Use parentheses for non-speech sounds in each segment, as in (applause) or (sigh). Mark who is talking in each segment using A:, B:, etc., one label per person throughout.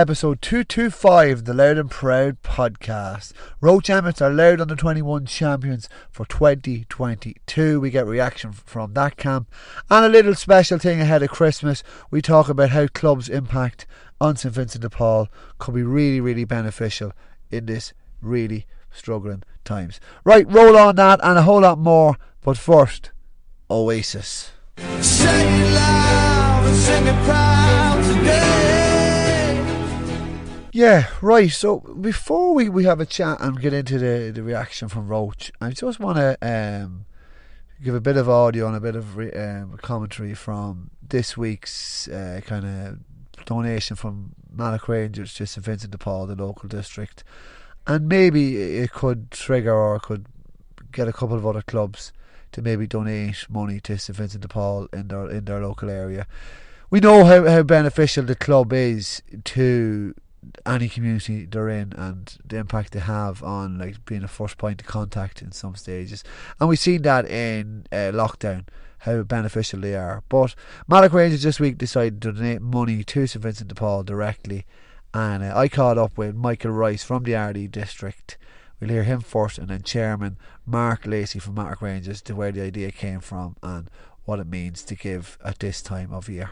A: Episode 225, the Loud and Proud podcast. Roche Emmets are Louth Under 21 champions for 2022. We get reaction from that camp. And a little special thing ahead of Christmas. We talk about how clubs' impact on St Vincent de Paul could be really, really beneficial in this really struggling times. Right, roll on that and a whole lot more. But first, Oasis. Yeah, right. So before we, we have a chat and get into the, the reaction from Roche, I just want to um, give a bit of audio and a bit of re, um, commentary from this week's uh, kind of donation from Mattock Rangers to St Vincent de Paul, the local district, and maybe it could trigger or could get a couple of other clubs to maybe donate money to St Vincent de Paul in their in their local area. We know how, how beneficial the club is to any community they're in and the impact they have on like being a first point of contact in some stages. And we've seen that in uh, lockdown how beneficial they are. But Mattock Rangers this week decided to donate money to St Vincent de Paul directly, and uh, I caught up with Michael Rice from the Ardee district. We'll hear him first, and then Chairman Mark Lacey from Mattock Rangers to where the idea came from and what it means to give at this time of year.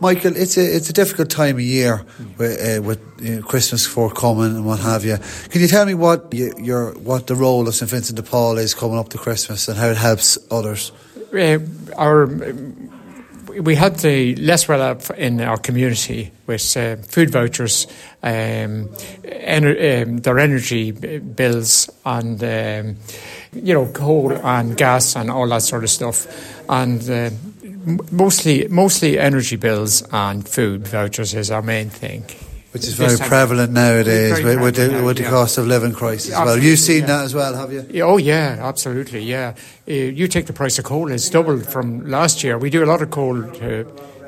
A: Michael, it's a it's a difficult time of year with, uh, with you know, Christmas forthcoming and what have you. Can you tell me what you, your what the role of St Vincent de Paul is coming up to Christmas and how it helps others?
B: Uh, our we help the less well off in our community with uh, food vouchers, um, ener- um, their energy bills, and um, you know coal and gas and all that sort of stuff, and uh, mostly mostly energy bills and food vouchers is our main thing.
A: Which is very prevalent nowadays very with, with, the, with the yeah. cost of living crisis. Absolutely, well, you've seen yeah. that as well, have you?
B: Oh yeah, absolutely. Yeah, uh, you take the price of coal; it's doubled from last year. We do a lot of coal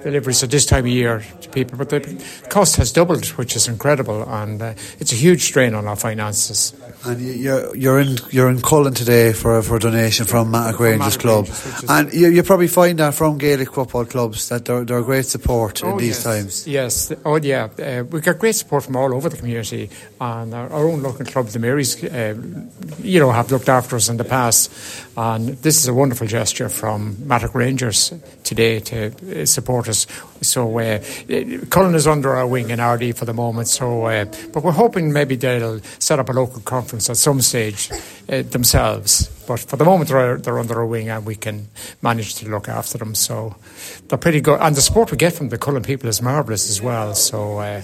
B: deliveries at this time of year to people, but the cost has doubled, which is incredible, and uh, it's a huge strain on our finances.
A: And you're you're in you're in Collon today for for a donation from Mattock Rangers Club, Rangers, and you, you probably find that from Gaelic football clubs that they're, they're great support oh, in these
B: yes.
A: times.
B: Yes, oh yeah, uh, we got great support from all over the community, and our, our own local club, the Marys, uh, you know, have looked after us in the past, and this is a wonderful gesture from Mattock Rangers today to support us. So uh, Collon is under our wing in Ardee for the moment. So, uh, but we're hoping maybe they'll set up a local conference at some stage uh, themselves. But for the moment, they're, they're under our wing, and we can manage to look after them. So they're pretty good, and the support we get from the Collon people is marvellous as well. So. Uh,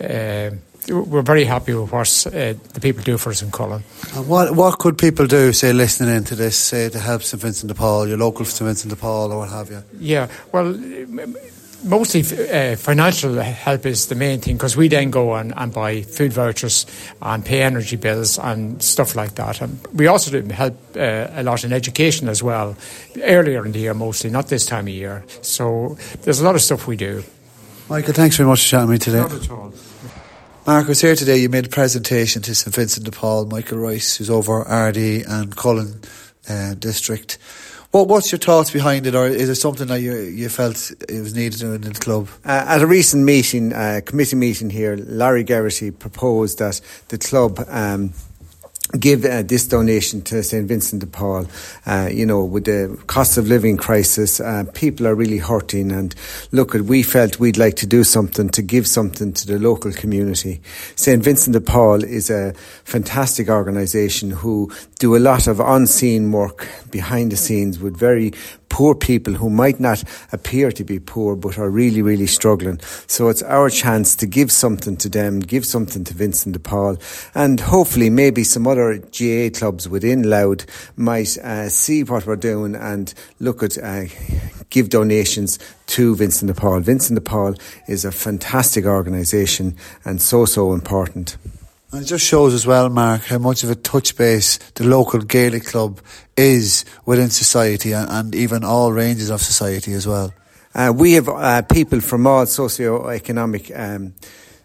B: uh, we're very happy with what uh, the people do for us in Collon.
A: And what what could people do, say, listening into this, say, to help St Vincent de Paul, your local St Vincent de Paul, or what have you?
B: Yeah, well, mostly uh, financial help is the main thing because we then go and, and buy food vouchers and pay energy bills and stuff like that. And we also do help uh, a lot in education as well, earlier in the year mostly, not this time of year. So there's a lot of stuff we do.
A: Michael, thanks very much for chatting with me today.
B: Not at all.
A: Mark was here today. You made a presentation to St Vincent de Paul, Michael Rice, who's over Ardee and Collon uh, district. What, what's your thoughts behind it, or is it something that you you felt it was needed in the club?
C: Uh, at a recent meeting, uh, committee meeting here, Larry Geraghty proposed that the club. Um, give uh, this donation to St Vincent de Paul. Uh, you know, with the cost of living crisis, uh, people are really hurting. And look, at we felt we'd like to do something to give something to the local community. St Vincent de Paul is a fantastic organisation who do a lot of unseen work behind the scenes with very poor people who might not appear to be poor but are really, really struggling. So it's our chance to give something to them, give something to Vincent de Paul, and hopefully maybe some other GA clubs within Louth might uh, see what we're doing and look at uh, give donations to Vincent de Paul. Vincent de Paul is a fantastic organisation and so, so important.
A: And it just shows as well, Mark, how much of a touch base the local Gaelic club is within society and, and even all ranges of society as well.
C: Uh, we have uh, people from all socio-economic um,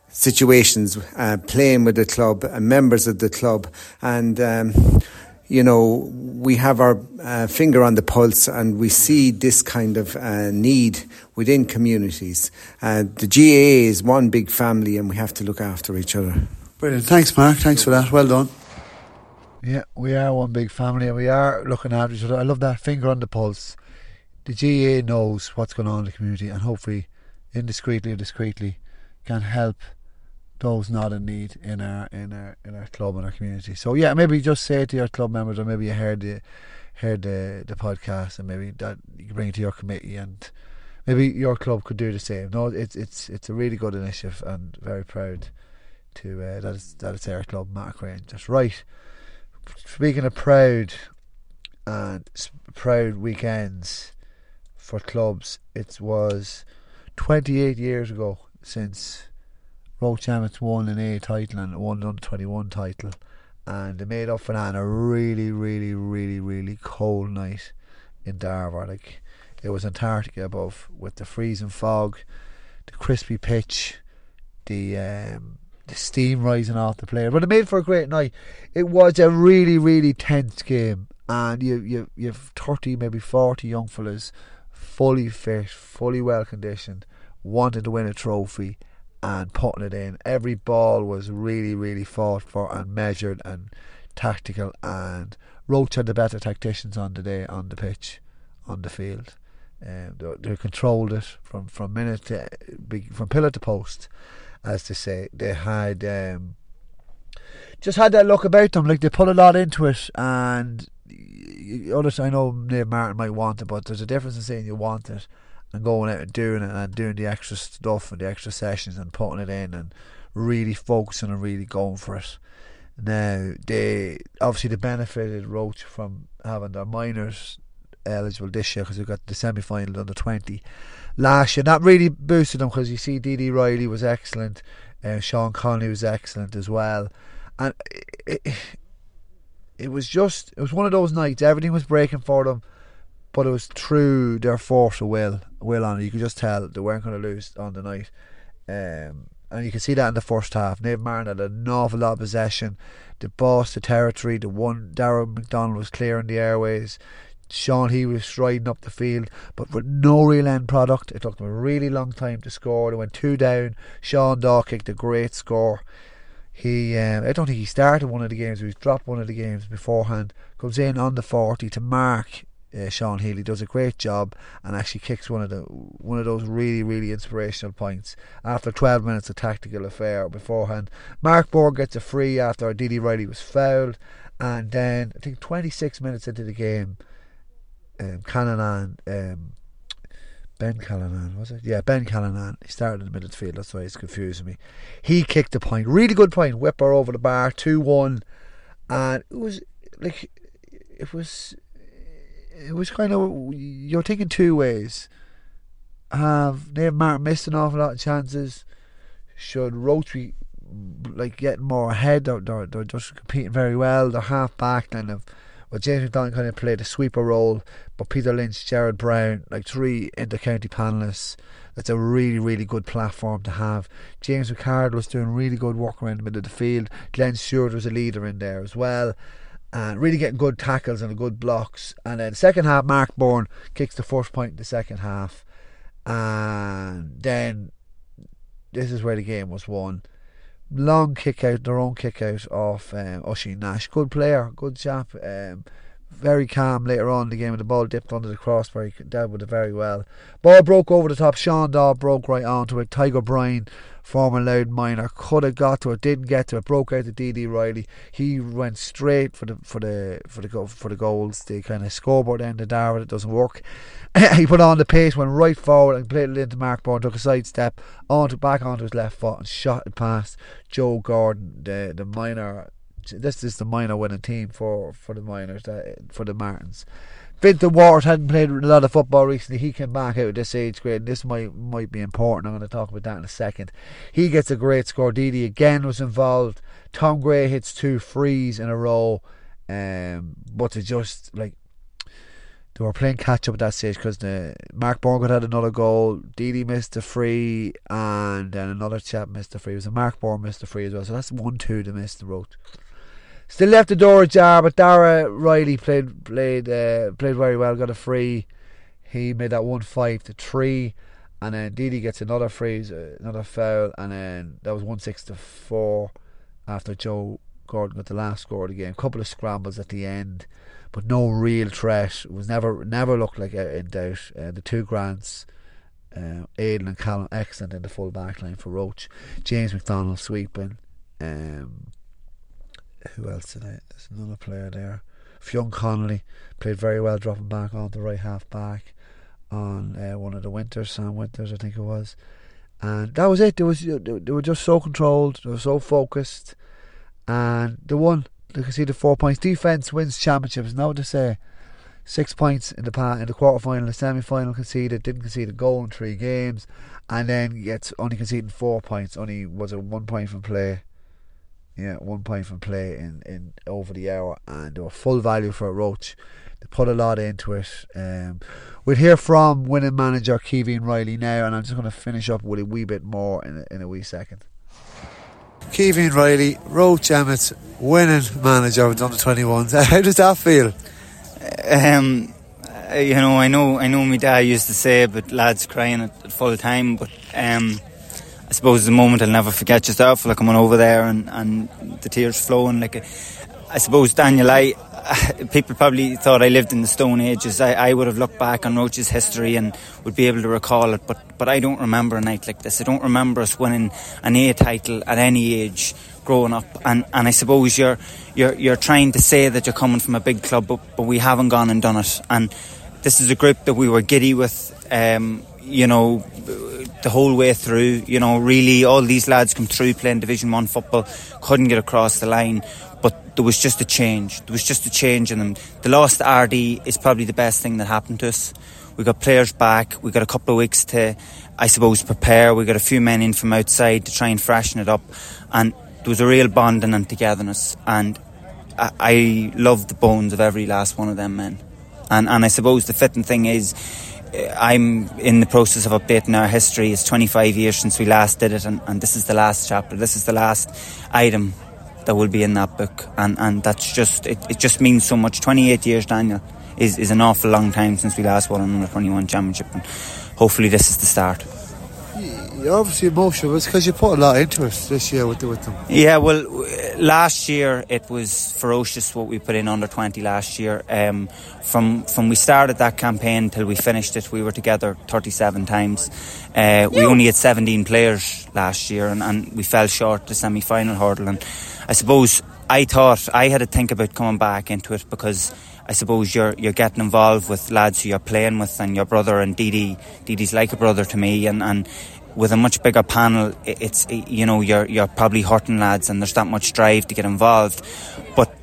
C: situations uh, playing with the club, uh, members of the club, and um, you know, we have our uh, finger on the pulse and we see this kind of uh, need within communities. Uh, the GAA is one big family and we have to look after each other.
A: Brilliant. Thanks, Mark. Thanks for that. Well done. Yeah, we are one big family and we are looking after each other. I love that finger on the pulse. The GA knows what's going on in the community and hopefully, indiscreetly or discreetly, can help those not in need in our in our in our club and our community. So yeah, maybe just say it to your club members, or maybe you heard the heard the the podcast, and maybe that you can bring it to your committee, and maybe your club could do the same. No, it's it's it's a really good initiative, and very proud to uh, that is that it's our club, Mark Range. That's right. Speaking of proud and proud weekends for clubs, it was 28 years ago since Roche Emmets won an A title and won an under 21 title. And they made up for that on a really, really, really, really cold night in Darver. Like, it was Antarctica above with the freezing fog, the crispy pitch, the um, the steam rising off the player. But it made for a great night. It was a really, really tense game. And you, you, you've 30, maybe 40 young fellas fully fit, fully well conditioned, wanting to win a trophy and putting it in. Every ball was really, really fought for and measured and tactical. And Roche had the better tacticians on the day on the pitch, on the field. Um, they, they, controlled it from from minute to from pillar to post, as they say. They had um, just had that look about them, like they put a lot into it. And others, I know Naomh Mairtin might want it, but there's a difference in saying you want it and going out and doing it and doing the extra stuff and the extra sessions and putting it in and really focusing and really going for it. Now they obviously they benefited Roche from having their minors eligible this year because we got the semi final under twenty last year. That really boosted them because you see Dee Riley was excellent, uh, Sean Connolly was excellent as well, and it, it, it was just it was one of those nights. Everything was breaking for them but it was through their force of will, will on it. You could just tell they weren't going to lose on the night. Um, and you can see that in the first half. Naomh Mairtin had an awful lot of possession. The boss, the territory, the one Darragh McDonald was clearing the airways. Sean he was striding up the field, but with no real end product. It took them a really long time to score. They went two down. Sean Daw kicked a great score. He, um, I don't think he started one of the games. He dropped one of the games beforehand. Comes in on the forty to mark uh, Sean Healy does a great job and actually kicks one of the one of those really really inspirational points after 12 minutes of tactical affair beforehand. Mark Borg gets a free after Didi Riley was fouled, and then I think 26 minutes into the game, um, Callanan, um, Ben Callanan was it? Yeah, Ben Callanan. He started in the midfield. That's why it's confusing me. He kicked a point, really good point, whipper over the bar, two one, and it was like it was it was kind of you're thinking two ways. Have Naomh Mairtin missed an awful lot of chances? Should be like getting more ahead? They're, they're, they're just competing very well. They're half back kind of. Well, James McDonald kind of played a sweeper role, but Peter Lynch, Jared Brown, like three inter-county panelists. That's a really, really good platform to have. James McCard was doing really good work around the middle of the field. Glenn Stewart was a leader in there as well and really getting good tackles and good blocks. And then second half, Mark Bourne kicks the first point in the second half, and then this is where the game was won. Long kick out, their own kick out of um, Oisin Nash. Good player, good chap. Um, very calm later on in the game. The ball dipped under the crossbar. He dealt with it very well. Ball broke over the top. Sean Daw broke right onto it. Tiger Bryan former Louth Minor could have got to it, didn't get to it, broke out to DD Riley. He went straight for the for the for the for the goals. The kind of scoreboard end of Darver, it doesn't work. (coughs) he put on the pace, went right forward and played it into Mark Bourne, took a side step onto back onto his left foot and shot it past Joe Gordon, the the minor. This is the minor winning team for for the minors, for the Martins. Fintan Waters hadn't played a lot of football recently. He came back out of this age grade, and this might might be important. I'm going to talk about that in a second. He gets a great score. Didi again was involved. Tom Gray hits two frees in a row, um, but they just like they were playing catch up at that stage because the Mark Bourne had another goal. Didi missed a free, and then another chap missed a free. It was a Mark Bourne missed a free as well. So that's one two to miss the road. Still left the door ajar, but Dara Riley played played uh, played very well. Got a free. He made that one five to three, and then Didi gets another freeze, uh, another foul, and then that was one six to four after Joe Gordon got the last score of the game. A couple of scrambles at the end, but no real threat. It was never never looked like in doubt. Uh, the two grants. Uh, Aidan and Callum excellent in the full back line for Roche. James McDonald sweeping. Um, who else did I? There's another player there. Fionn Connolly played very well, dropping back on the right half back on uh, one of the winters, Sam Winters, I think it was. And that was it. They was they were just so controlled. They were so focused, and they won. They conceded four points. Defense wins championships. Now to say, six points in the in the quarter final, the semi final conceded. Didn't concede a goal in three games, and then gets only conceded four points. Only was it one point from play yeah, one point from play in, in over the hour, and they were full value for a Roche. They put a lot into it. Um, we'll hear from winning manager Kevin Riley now, and I'm just going to finish up with a wee bit more in a, in a wee second. Kevin Riley, Roche Emmett, winning manager of the under 21s. (laughs) How does that feel?
D: Um, you know, I know, I know. My dad used to say, but lads crying at, at full time. But um, I suppose the moment I'll never forget yourself, like coming over there and, and the tears flowing. Like, I suppose Daniel, I (laughs) people probably thought I lived in the Stone Ages. I, I would have looked back on Roche's history and would be able to recall it, but but I don't remember a night like this. I don't remember us winning an A title at any age growing up. And, and I suppose you're you're you're trying to say that you're coming from a big club, but, but we haven't gone and done it. And this is a group that we were giddy with. Um, you know, the whole way through. You know, really, all these lads come through playing Division One football, couldn't get across the line, but there was just a change. There was just a change in them. The lost Ardee is probably the best thing that happened to us. We got players back. We got a couple of weeks to, I suppose, prepare. We got a few men in from outside to try and freshen it up, and there was a real bonding and togetherness. And I, I the bones of every last one of them men. And and I suppose the fitting thing is I'm in the process of updating our history. It's 25 years since we last did it, and, and, this is the last chapter. This is the last item that will be in that book, and, and that's just it, it just means so much. 28 years, Daniel, is, is an awful long time since we last won an under 21 championship, and hopefully this is the start
A: you're obviously emotional. It's because you put a lot into it this year with, with them.
D: Yeah, well, last year it was ferocious what we put in under 20 last year. Um, from from we started that campaign till we finished it, we were together 37 times. Uh, we only had 17 players last year, and, and we fell short the semi final hurdle. And I suppose I thought I had to think about coming back into it because. I suppose you're you're getting involved with lads who you're playing with, and your brother and Didi. Didi's like a brother to me, and, and with a much bigger panel, it's you know you're you're probably hurting lads, and there's that much drive to get involved. But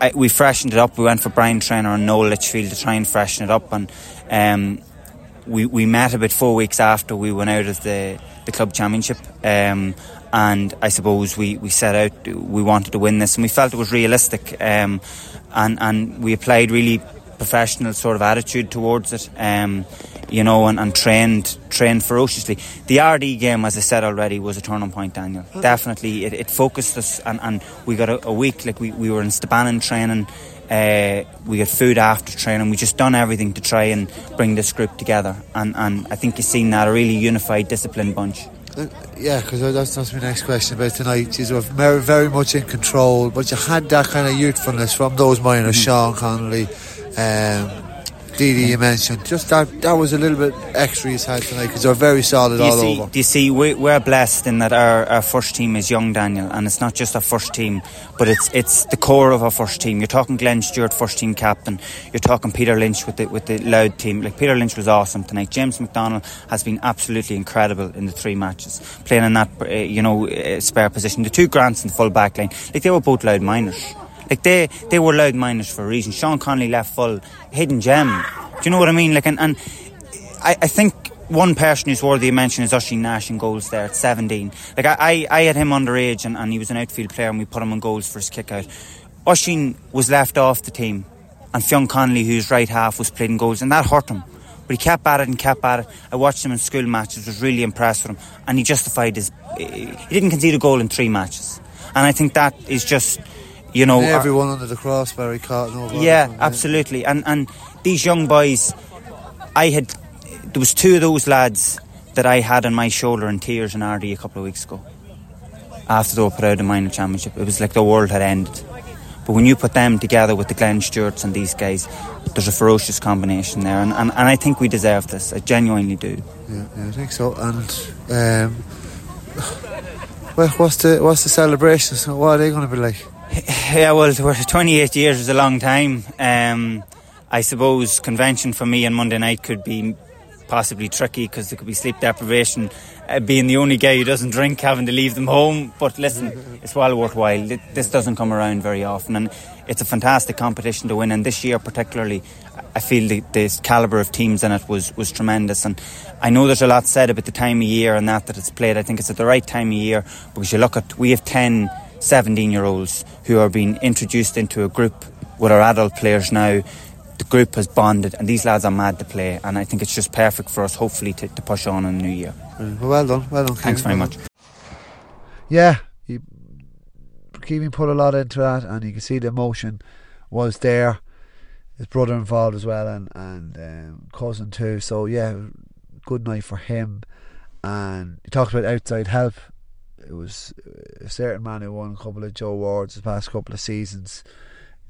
D: I, we freshened it up. We went for Brian Trainer and Noel Litchfield to try and freshen it up, and um, we we met about four weeks after we went out of the the club championship. Um, and I suppose we, we set out we wanted to win this and we felt it was realistic um, and and we applied really professional sort of attitude towards it, um, you know, and, and, trained trained ferociously. The Ardee game, as I said already, was a turning point, Daniel. Definitely, it, it focused us, and, and we got a, a, week like we, we were in Stabannon training. Uh, we got food after training. We just done everything to try and bring this group together, and, and I think you've seen that a really unified, disciplined bunch.
A: Uh, yeah, because that's, that's my next question about tonight. You were very, very much in control, but you had that kind of youthfulness from those minors, mm-hmm. Sean Connolly, um, Didi, you mentioned just that that was a little bit extra he's had tonight because they're very solid all
D: see,
A: over.
D: Do you see, we, we're blessed in that our, our first team is young, Daniel, and it's not just our first team, but it's it's the core of our first team. You're talking Glenn Stewart, first team captain. You're talking Peter Lynch with the with the Louth team. Like Peter Lynch was awesome tonight. James McDonald has been absolutely incredible in the three matches, playing in that uh, you know uh, spare position. The two Grants in the full back line, like they were both Louth minors. Like they, they were Louth minors for a reason. Sean Connolly left full, hidden gem. Do you know what I mean? Like, and, and I, I think one person who's worthy of mention is Oisín Nash in goals there at 17. Like I, I, I had him underage and, and he was an outfield player and we put him on goals for his kick out. Oisín was left off the team and Fionn Connolly, who's right half, was playing goals and that hurt him. But he kept at it and kept at it. I watched him in school matches, was really impressed with him and he justified his. He didn't concede a goal in three matches. And I think that is just You know,
A: everyone under the crossbar caught no.
D: Yeah, absolutely. And and these young boys, I had there was two of those lads that I had on my shoulder in tears in Ardee a couple of weeks ago. After they were put out of the minor championship, it was like the world had ended. But when you put them together with the Glenn Stewarts and these guys, there's a ferocious combination there, and, and, and I think we deserve this. I genuinely do.
A: Yeah, yeah I think so. And um, (sighs) well, what's the what's the celebrations? What are they going to be like?
D: Yeah, well, 28 years is a long time. Um, I suppose convention for me on Monday night could be possibly tricky because there could be sleep deprivation. Uh, being the only guy who doesn't drink, having to leave them home. But listen, it's well worthwhile. This doesn't come around very often, and it's a fantastic competition to win. And this year, particularly, I feel the, the calibre of teams in it was, was tremendous. And I know there's a lot said about the time of year and that that it's played. I think it's at the right time of year because you look at we have 10, 17 year olds who are being introduced into a group with our adult players now the group has bonded, and these lads are mad to play. And I think it's just perfect for us, hopefully, to, to push on in the new year.
A: Well, well done, well done.
D: Thanks very much.
A: Yeah, he, Kevin put a lot into that, and you can see the emotion was there. His brother involved as well, and and um, cousin too. So yeah, good night for him. And he talked about outside help. It was a certain man who won a couple of Joe Wards the past couple of seasons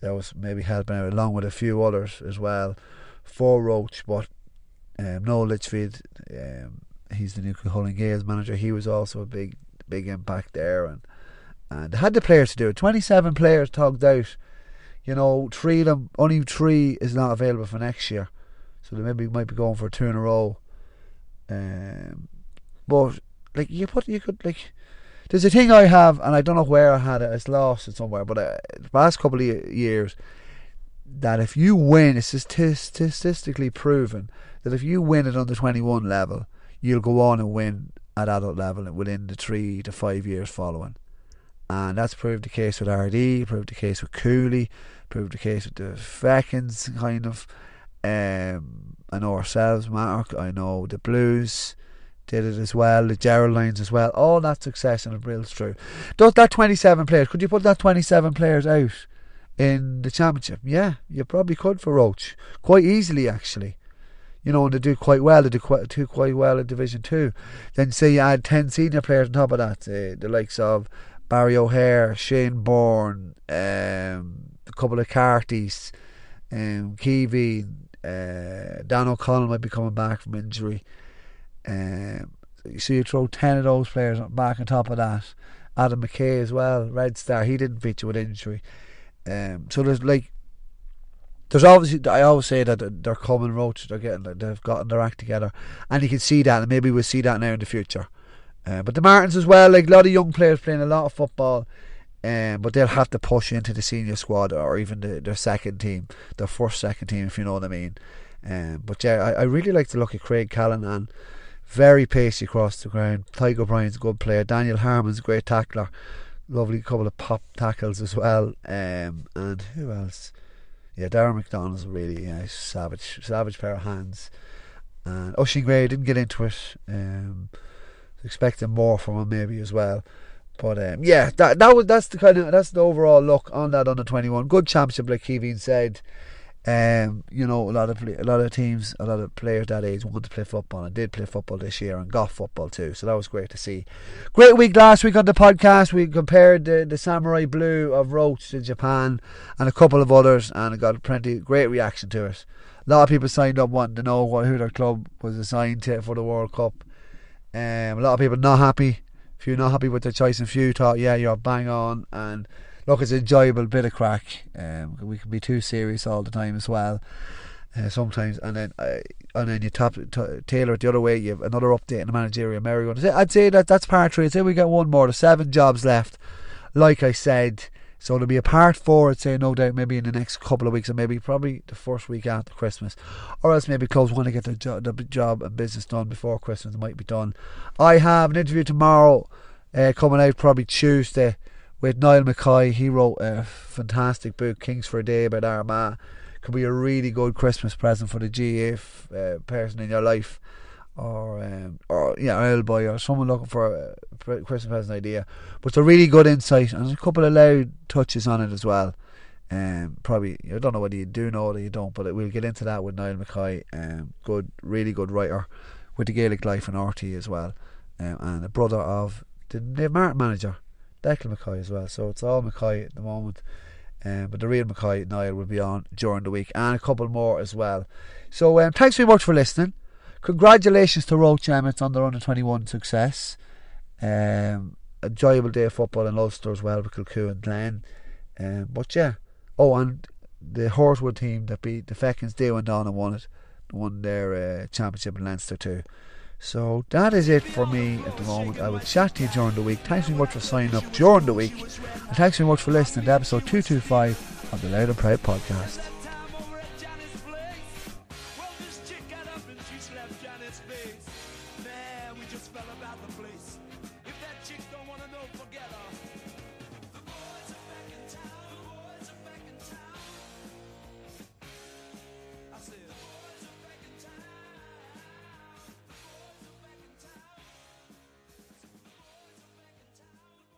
A: that was maybe helping out along with a few others as well for Roche. But um, Noel Litchfield, um, he's the new Cullen Gales manager. He was also a big big impact there, and and had the players to do it. Twenty seven players tugged out. You know, three of them, only three is not available for next year, so they maybe might be going for two in a row. Um, but like you put, you could like there's a thing I have, and I don't know where I had it. It's lost it somewhere. But uh, the past couple of years, that if you win, it's statistically proven that if you win at under 21 level, you'll go on and win at adult level within the three to five years following. And that's proved the case with Ardee, proved the case with Cooley, proved the case with the Fechins, kind of. Um, I know ourselves, Mark. I know the Blues did it as well, the Geraldines as well. All that success and it real true. Does that 27 players, could you put that 27 players out in the championship? Yeah, you probably could for Roche. Quite easily, actually. You know, and they do quite well. They do quite, do quite well in Division 2. Then say you add 10 senior players on top of that, uh, the likes of Barry O'Hare, Shane Bourne, um, a couple of Carties, um, Keevy, uh, Dan O'Connell might be coming back from injury. Um, see, you throw 10 of those players back on top of that. Adam McKay as well, Red Star, he didn't feature with injury. Um, so there's like, there's obviously, I always say that they're coming Roche, they're getting, they've gotten their act together. And you can see that, and maybe we'll see that now in the future. Uh, but the Martins as well, like a lot of young players playing a lot of football. Um, but they'll have to push into the senior squad or even the, their second team, their first, second team, if you know what I mean. Um, but yeah, I, I really like to look at Craig Callanan very pacey across the ground. Tygo O'Brien's a good player. Daniel Harmon's a great tackler. Lovely couple of pop tackles as well. Um, and who else? Yeah, Darren McDonald's really yeah, savage, savage pair of hands. And Oisin Gray didn't get into it. Um, expecting more from him maybe as well. But um, yeah, that that was that's the kind of that's the overall look on that under twenty one. Good championship, like Kevin said. Um, you know, a lot of a lot of teams, a lot of players that age want to play football and did play football this year and got football too. So that was great to see. Great week last week on the podcast. We compared the, the Samurai Blue of Roche in Japan and a couple of others, and got plenty great reaction to it. A lot of people signed up wanting to know what, who their club was assigned to for the World Cup. Um, a lot of people not happy. If you're not happy with their choice, and few thought, yeah, you're bang on and look, it's an enjoyable bit of crack. Um, we can be too serious all the time as well. Uh, sometimes, and then uh, and then you top t- tailor it the other way. You have another update in the managerial merry-go-round. I'd say that that's part three. I'd say we got one more. There's seven jobs left. Like I said, so there'll be a part four. I'd say no doubt, maybe in the next couple of weeks, or maybe probably the first week after Christmas, or else maybe clubs want to get the job and business done before Christmas. It might be done. I have an interview tomorrow, uh, coming out probably Tuesday with Niall McKay. He wrote a fantastic book, Kings for a Day, about Armagh. Could be a really good Christmas present for the GF uh, person in your life. or um, or yeah, or Boy or someone looking for a Christmas present idea. But it's a really good insight and a couple of Louth touches on it as well. Um, probably I don't know whether you do know or you don't, but we'll get into that with Niall Mackay. Um, good, really good writer with the Gaelic Life and RT as well, um, and a brother of the, the Martin manager, Declan Mackay as well. So it's all Mackay at the moment. Um, but the real Mackay Niall will be on during the week and a couple more as well. So um, thanks very much for listening. Congratulations to Roche Emmets on their under 21 success. Um, enjoyable day of football in Ulster as well with Kilcoo and Glen. Um, but yeah, oh, and the Horsewood team that beat the Fechins, they went on and won it, won their uh, championship in Leinster too. So that is it for me at the moment. I will chat to you during the week. Thanks very much for signing up during the week. And thanks very much for listening to episode 225 of the Loud and Proud podcast.